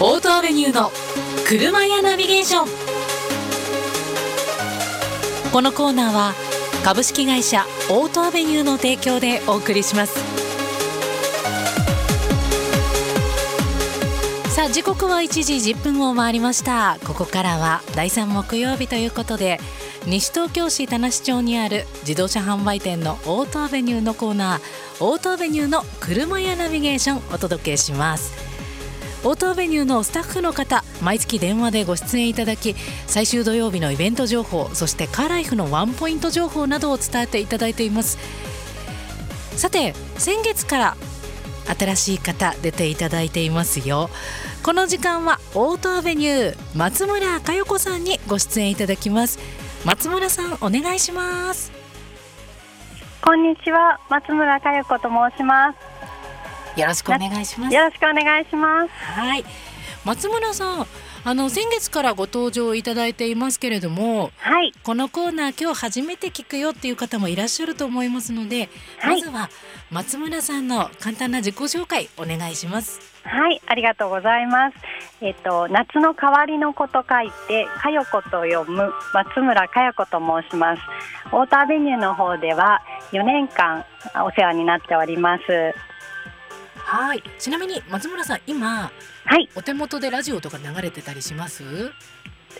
オートアベニューの車屋ナビゲーション。このコーナーは株式会社オートアベニューの提供でお送りします。さあ時刻は1時10分を回りました。ここからは第3木曜日ということで西東京市田無町にある自動車販売店のオートアベニューのコーナーオートアベニューの車屋ナビゲーションお届けします。オートアベニューのスタッフの方毎月電話でご出演いただき最終土曜日のイベント情報そしてカーライフのワンポイント情報などを伝えていただいています。さて先月から新しい方出ていただいていますよ。この時間はオートアベニュー松村佳代子さんにご出演いただきます。松村さんお願いします。こんにちは。松村佳代子と申します。よろしくお願いします。よろしくお願いします。はい。松村さんあの先月からご登場いただいていますけれども、はい、このコーナー今日初めて聞くよっていう方もいらっしゃると思いますので、はい、まずは松村さんの簡単な自己紹介お願いします。はいありがとうございます。えっと夏の代わりの子と書いてかよこと読む松村かよ子と申します。オートアベニューの方では4年間お世話になっておりますはい。ちなみに松村さん今、はい、お手元でラジオとか流れてたりします？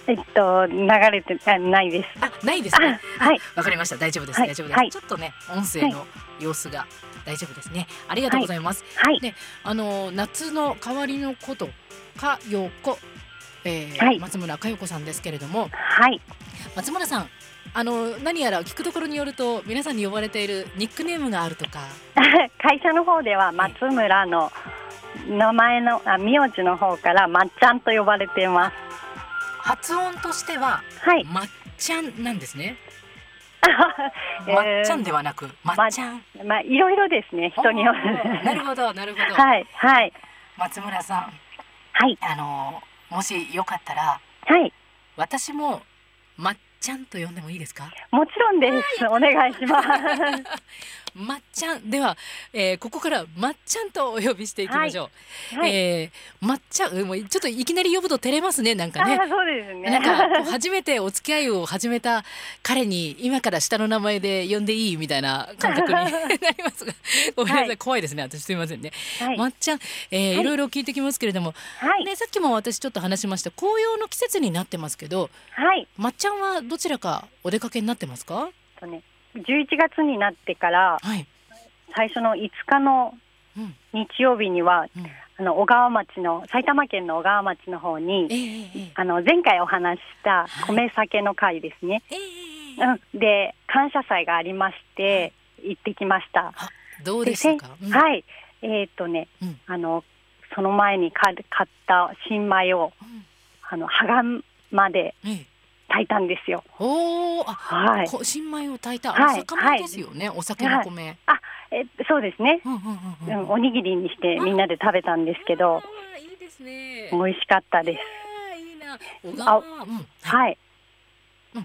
えっと流れてあないです。あないですね。はい。わかりました。大丈夫です。大丈夫です。ちょっとね音声の様子が大丈夫ですね。ありがとうございます。はい。であの夏の代わりのことかよこ、えー松村佳代子さんですけれども、はい。松村さんあの何やら聞くところによると皆さんに呼ばれているニックネームがあるとか 会社の方では松村の名前のあ名字の方からまっちゃんと呼ばれています発音としては、はい、まっちゃんなんですね まっちゃんではなく、まっちゃん。まあ、いろいろですね、人による。なるほど、なるほど。はい、はい。松村さん。はい。あの、もしよかったら。はい。私も。まっちゃんと呼んでもいいですか？もちろんです、お願いします まっちゃん。では、えー、ここからまっちゃんとお呼びしていきましょう、はい、えー、まっちゃんもうちょっといきなり呼ぶと照れますねなんかね。そうですね。なんか初めてお付き合いを始めた彼に今から下の名前で呼んでいいみたいな感覚に なりますが。ごめんなさい、はい、怖いですね私すみませんね、はい、まっちゃん、えー、はい、いろいろ聞いてきますけれども、はい、ね、さっきも私ちょっと話しました。紅葉の季節になってますけど、はい、まっちゃんはどちらかお出かけになってますか？とね11月になってから、はい、最初の5日の日曜日には、うん、あの小川町の埼玉県の小川町の方に、えー、あの前回お話した米酒の会ですね、はい、うん、で感謝祭がありまして行ってきました。どうでしたか、うん、はい。えっ、ー、とね、あのその前に買った新米を、あの羽釜で、炊いたんですよ。おお、はい。新米を炊いた、はい、お酒ですよね、はい、お酒の米。あ、え、そうですね。うん、おにぎりにしてみんなで食べたんですけど。いいですね。美味しかったです。いいな。あ、はい。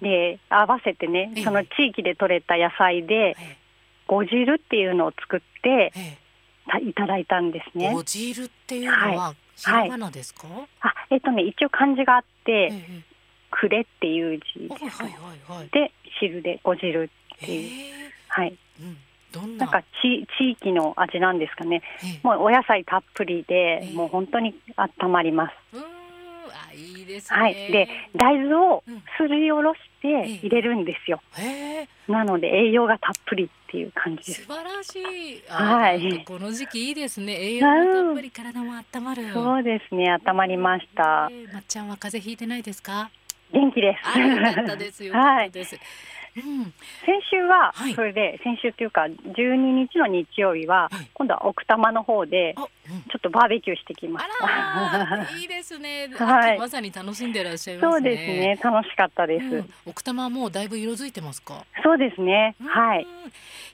で、合わせてね、その地域で採れた野菜で。ご汁っていうのを作って。いただいたんですね。ご汁っていうのは、ひらがなですか？あ、えっとね、一応漢字があって。くれっていう字。です、はいはいはい、で汁でご汁っていう。はい、うん、どんな？なんかち地域の味なんですかね。もうお野菜たっぷりでもう本当に温まります。あいいですね、はい、で大豆をすりおろして入れるんですよ、なので栄養がたっぷりっていう感じ。です素晴らしい。はい、この時期いいですね。栄養がたっぷり体も温まる、そうですね。温まりました、えー、まっちゃんは風邪ひいてないですか？元気です。あよかったですよ。はい。うん、先週はそれで、先週というか12日の日曜日は、今度は奥多摩の方でちょっとバーベキューしてきました。いいですね。はい、まさに楽しんでらっしゃいますね。そうですね。楽しかったです。うん、奥多摩もうだいぶ色づいてますか？そうですね。はい。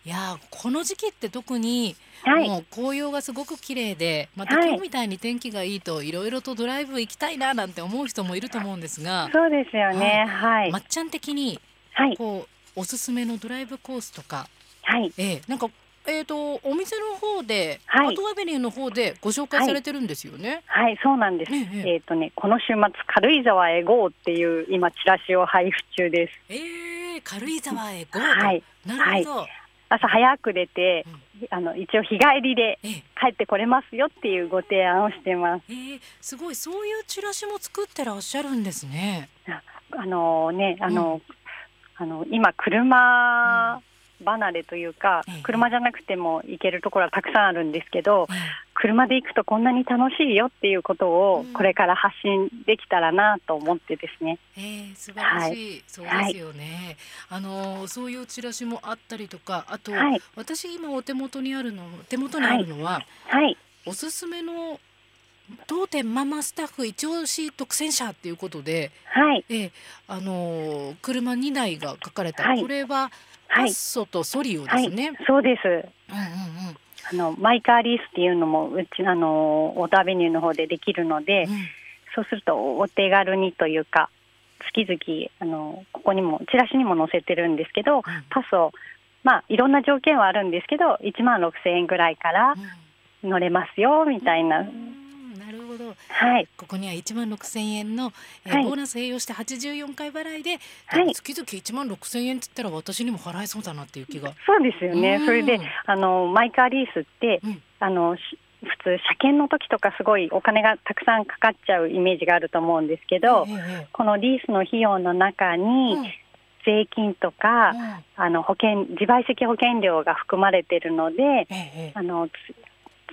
いやこの時期って特にはい、もう紅葉がすごく綺麗でまた今日みたいに天気がいいといろいろとドライブ行きたいななんて思う人もいると思うんですがそうですよねはい、まっちゃん的にこう、おすすめのドライブコースとか、はいえー、なんかえっ、ー、とお店の方で、はい、アートアベニューの方でご紹介されてるんですよね。はい、はい、そうなんです。えっ、ー、とねこの週末軽井沢へ GO っていう今チラシを配布中です。ええー、軽井沢へ GO。はい。なるほど。朝早く出て、うん、あの一応日帰りで帰ってこれますよっていうご提案をしてます。えー、すごいそういうチラシも作ってらっしゃるんですね。あのねあの、うん、あの今車離れというか、うん、車じゃなくても行けるところはたくさんあるんですけど、車で行くとこんなに楽しいよっていうことをこれから発信できたらなと思ってですね。えー、素晴らしい、はい、そうですよね、はい、あのそういうチラシもあったりとかあと、はい、私今お手元にあるの手元にあるのは、はい、おすすめの当店ママスタッフ一押し特選車っていうことで、はい、えあの車2台が書かれた、これはパッソとソリオですね。そうです。うんうんうん。あのマイカーリースっていうのもうちあのオートアベニューの方でできるので、うん、そうするとお手軽にというか月々あのここにもチラシにも載せてるんですけど、うん、パスをまあいろんな条件はあるんですけど1万6千円ぐらいから乗れますよみたいな。ど、はい、ここには1万6千円の、えー、はい、ボーナス併用して84回払いで、はい、月々1万6千円って言ったら私にも払えそうだなっていう気が。そうですよね、それであのマイカーリースって、うん、あの普通車検の時とかすごいお金がたくさんかかっちゃうイメージがあると思うんですけど、えー、このリースの費用の中に、うん。税金とか、うん、あの保険自賠責保険料が含まれているので、ええ、あの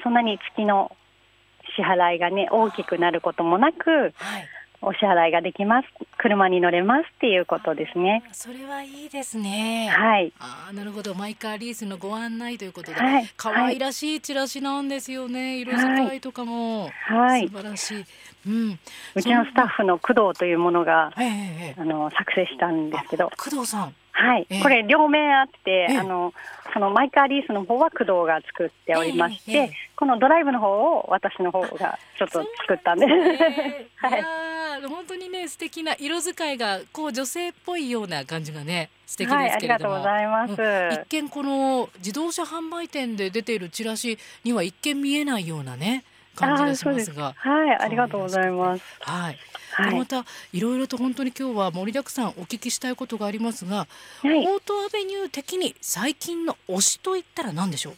そんなに月の支払いがね大きくなることもなく、はい、お支払いができます。車に乗れますっていうことですね。それはいいですね。はい。あなるほど。マイカーリースのご案内ということで、はい、可愛らしいチラシなんですよね、色使いとかも、はい、素晴らしい、うん、うちのスタッフの工藤というものが、あの作成したんですけど。工藤さんはい、えー、これ両面あって、えー、あのそのマイカーリースの方は工藤が作っておりまして、えー、このドライブの方を私の方がちょっと作ったんです。はい。本当にね素敵な色使いがこう女性っぽいような感じがね素敵ですけれども、はい、うん、一見この自動車販売店で出ているチラシには一見見えないようなね感じがしますが。はいありがとうございます。はい、はい、またいろいろと本当に今日は盛りだくさんお聞きしたいことがありますが、はい、オートアベニュー的に最近の推しと言ったら何でしょ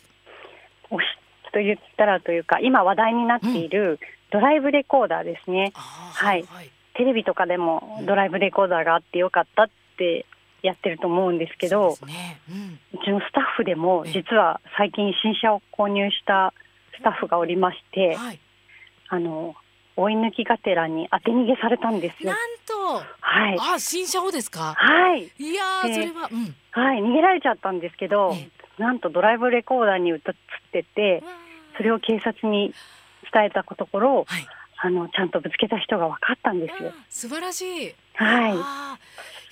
う？推しと言ったらというか今話題になっているドライブレコーダーですね、うん、はい、はい、テレビとかでもドライブレコーダーがあってよかったってやってると思うんですけど、うね。うん、うちのスタッフでも実は最近新車を購入したスタッフがおりまして、はい、あの追い抜きがてらに当て逃げされたんですよ。なんと、はい、あ新車をですか？はい。いやそれは、うん、はい、逃げられちゃったんですけど、なんとドライブレコーダーに映ってて、それを警察に伝えたところ、はい、あのちゃんとぶつけた人が分かったんですよ。素晴らしい。はい。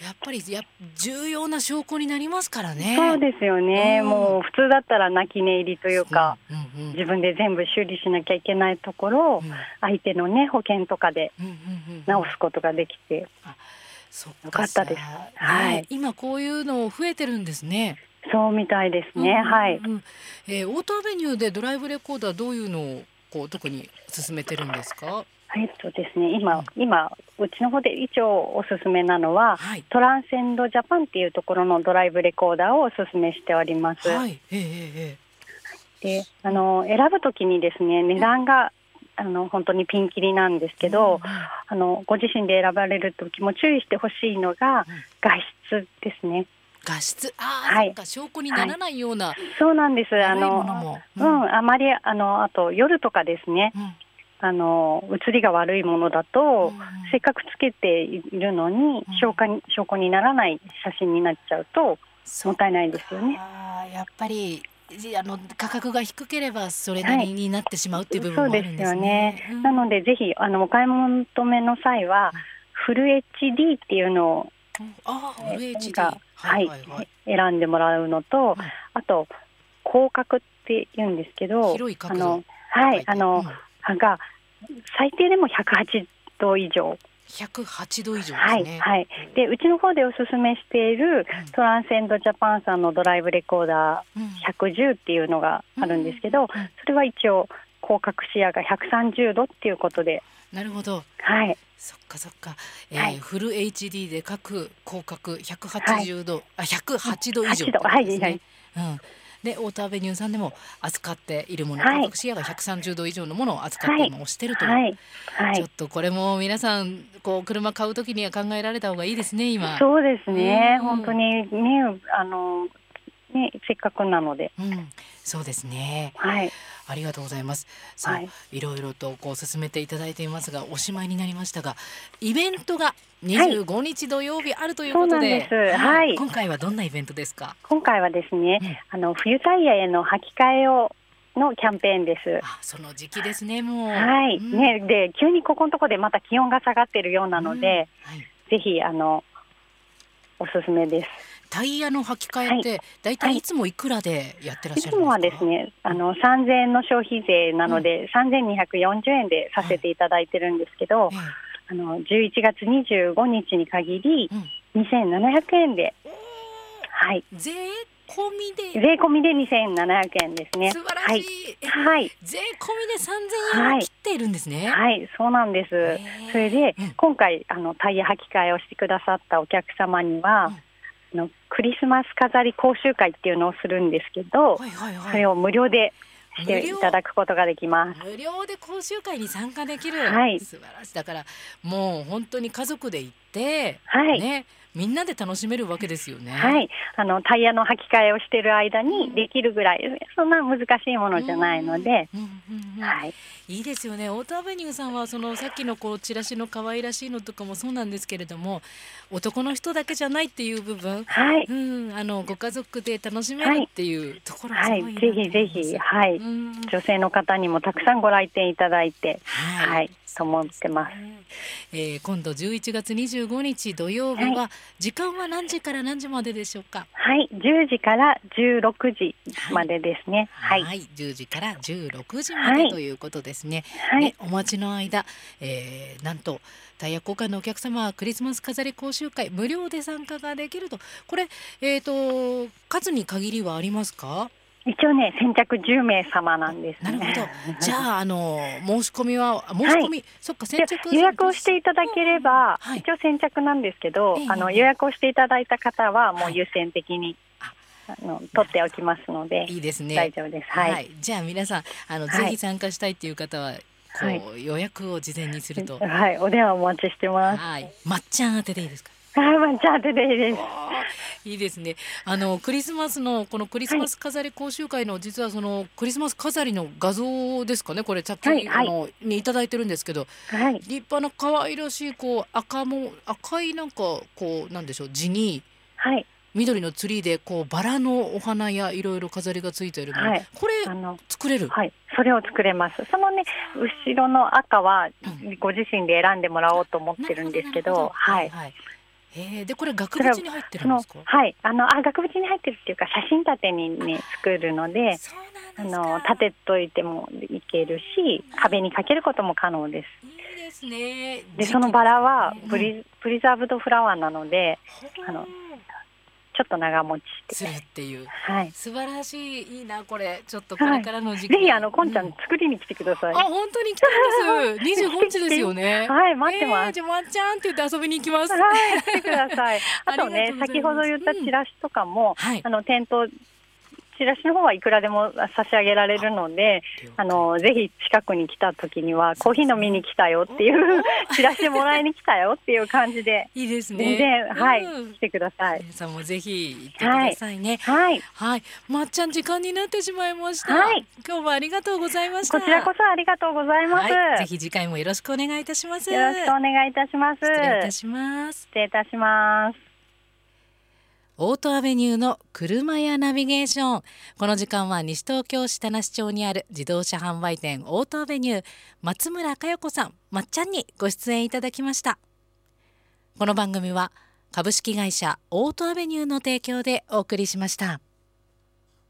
やっぱりや重要な証拠になりますからね。そうですよね。うん、もう普通だったら泣き寝入りというか、うんうんうん、自分で全部修理しなきゃいけないところを、うん、相手のね保険とかで直すことができて、うんうんうん、よかったです。はい、今こういうの増えてるんですね。そうみたいですね。うんうんうん、はい。えー、オートアベニューでドライブレコーダーどういうのをこう特に進めてるんですか？えっとですね、今、今、うちの方で一応おすすめなのは、はい、トランセンドジャパンっていうところのドライブレコーダーをおすすめしております。はい、えで、あの選ぶときにですね、値段が、あの本当にピンキリなんですけど、うん、あのご自身で選ばれる時も注意してほしいのが、画質ですね。画質。ああ、はい、証拠にならないような、はい、そうなんです。あの、うん、うん、あまりあのあと夜とかですね、うんあの写りが悪いものだと、うん、せっかくつけているのに、証拠に証拠にならない写真になっちゃうともったいないですよね。やっぱりあの価格が低ければそれなりになってしまうっていう部分もあるんですね。はい、すよね。うん、なのでぜひあのお買い求めの際は、フル HD っていうのを、あフル HD が、はい、はいはい、選んでもらうのと、あと広角って言うんですけど、広い角度あのはいあの、うんが最低でも108度以上108度以上ですね。はい、はい、でうちの方でおすすめしているトランセンドジャパンさんのドライブレコーダー110っていうのがあるんですけど、それは一応広角視野が130度っていうことで。なるほど。はい。そっかそっか。えー、はい、フル HD で各広角180度、はい、あ108度以上、ね、はいはい。うん。でオートアベニューさんでも扱っているもの、はい、視野が130度以上のものを扱って今押してるという、はい。はい、ちょっとこれも皆さんこう車買うときには考えられた方がいいですね今。そうですね、本当にねあのねせっかくなので。うん、そうですね。はい。ありがとうございます。さあ、はい、いろいろとこう進めていただいていますが、おしまいになりましたが、イベントが25日土曜日あるということで、はい、はい、今回はどんなイベントですか？今回はですね、うん、あの冬タイヤへの履き替えをのキャンペーンです。あその時期ですね、もう。はい、うん、ね、で、急にここのところでまた気温が下がっているようなので、うんはい、ぜひ、あの、おすすめです。タイヤの履き替えって、だい。たい。いつもいくらでやってらっしゃるんですか、い、つもはですね、あの3000円の消費税なので、うん、3240円でさせていただいてるんですけど、はい、あの11月25日に限り、2700円で、はい、税込みで。税込みで2700円ですね。素晴らしい。はい。税込みで3000円を切っているんですね。はい、はい、そうなんです。それで、うん、今回あのタイヤ履き替えをしてくださったお客様には、うんのクリスマス飾り講習会っていうのをするんですけど、はいはいはい、それを無料でしていただくことができます。無料で講習会に参加できる、はい、素晴らしい。だからもう本当に家族で行って、はい、ねみんなで楽しめるわけですよね。はい、あのタイヤの履き替えをしている間にできるぐらい、そんな難しいものじゃないので、はい。いいですよね。オートアベニューさんはそのさっきのこうチラシの可愛らしいのとかもそうなんですけれども、男の人だけじゃないっていう部分、はい、うん、あのご家族で楽しめるっていうところはい、はい、ぜひぜひ。はい、女性の方にもたくさんご来店いただいて、はい、はい、と思ってます。えー、今度11月25日土曜日は、時間は何時から何時まででしょうか？はい、10時から16時までですね。はい、はい、10時から16時までということですね。はい、ねお待ちの間、えー、なんとタイヤ交換のお客様はクリスマス飾り講習会無料で参加ができると。これえっ、ー、と数に限りはありますか？一応ね先着10名様なんです、ね、なるほど。じゃああの申し込みは 申し込み、はい、そっか先着予約をしていただければ、はい、一応先着なんですけど、あの予約をしていただいた方はもう優先的に、あの取っておきますので、いいですね。大丈夫です。はい。はい、じゃあ皆さんあの、ぜひ参加したいっていう方は。こう予約を事前にすると、はい、お電話お待ちしてます。はい、まっちゃん宛てでいいですか？はい、じゃあ、ででいいです。いいですね。あのクリスマスのこのクリスマス飾り講習会の、実はそのクリスマス飾りの画像ですかね？これさっき、はい、あのにいただいてるんですけど、はい、立派な可愛らしいこう赤も赤いなんかこうなんでしょう地に、はい、緑のツリーでこうバラのお花やいろいろ飾りがついているもの、はい、これ作れる？はい。それを作れます。そのね後ろの赤はご自身で選んでもらおうと思ってるんですけど、はい、はいえー、でこれ額縁に入ってるんですか？はいあのあ額縁に入ってるっていうか写真立てにね作るのであの立てといてもいけるし壁にかけることも可能です。いいですね。でそのバラはプリ,、プリザーブドフラワーなので、あのちょっと長持ちするっていう、はい、素晴らしい。いいなこれ。ちょっとこれからの時期、はい、ぜひあのこんちゃん、作りに来てください。あ本当に来たんです二十五日ですよね。はい待ってます、えー、じゃまっちゃんって言って遊びに行きます。はい来てください。あとね先ほど言ったチラシとかも、うん。はい、あの店頭チラシの方はいくらでも差し上げられるので、あのぜひ近くに来た時にはコーヒー飲みに来たよっていう チラシもらいに来たよっていう感じで、いいですね。全然はい、うん、来てください。皆さんもぜひ行ってくださいね。はい、はい、まっちゃん時間になってしまいました。はい、今日もありがとうございました。こちらこそありがとうございます。はい、ぜひ次回もよろしくお願いいたします。よろしくお願いいたします。失礼いたします。失礼いたします。オートアベニューの車屋ナビゲーションこの時間は西東京市田無町にある自動車販売店オートアベニュー松村佳代子さんまっちゃんにご出演いただきましたこの番組は株式会社オートアベニューの提供でお送りしました。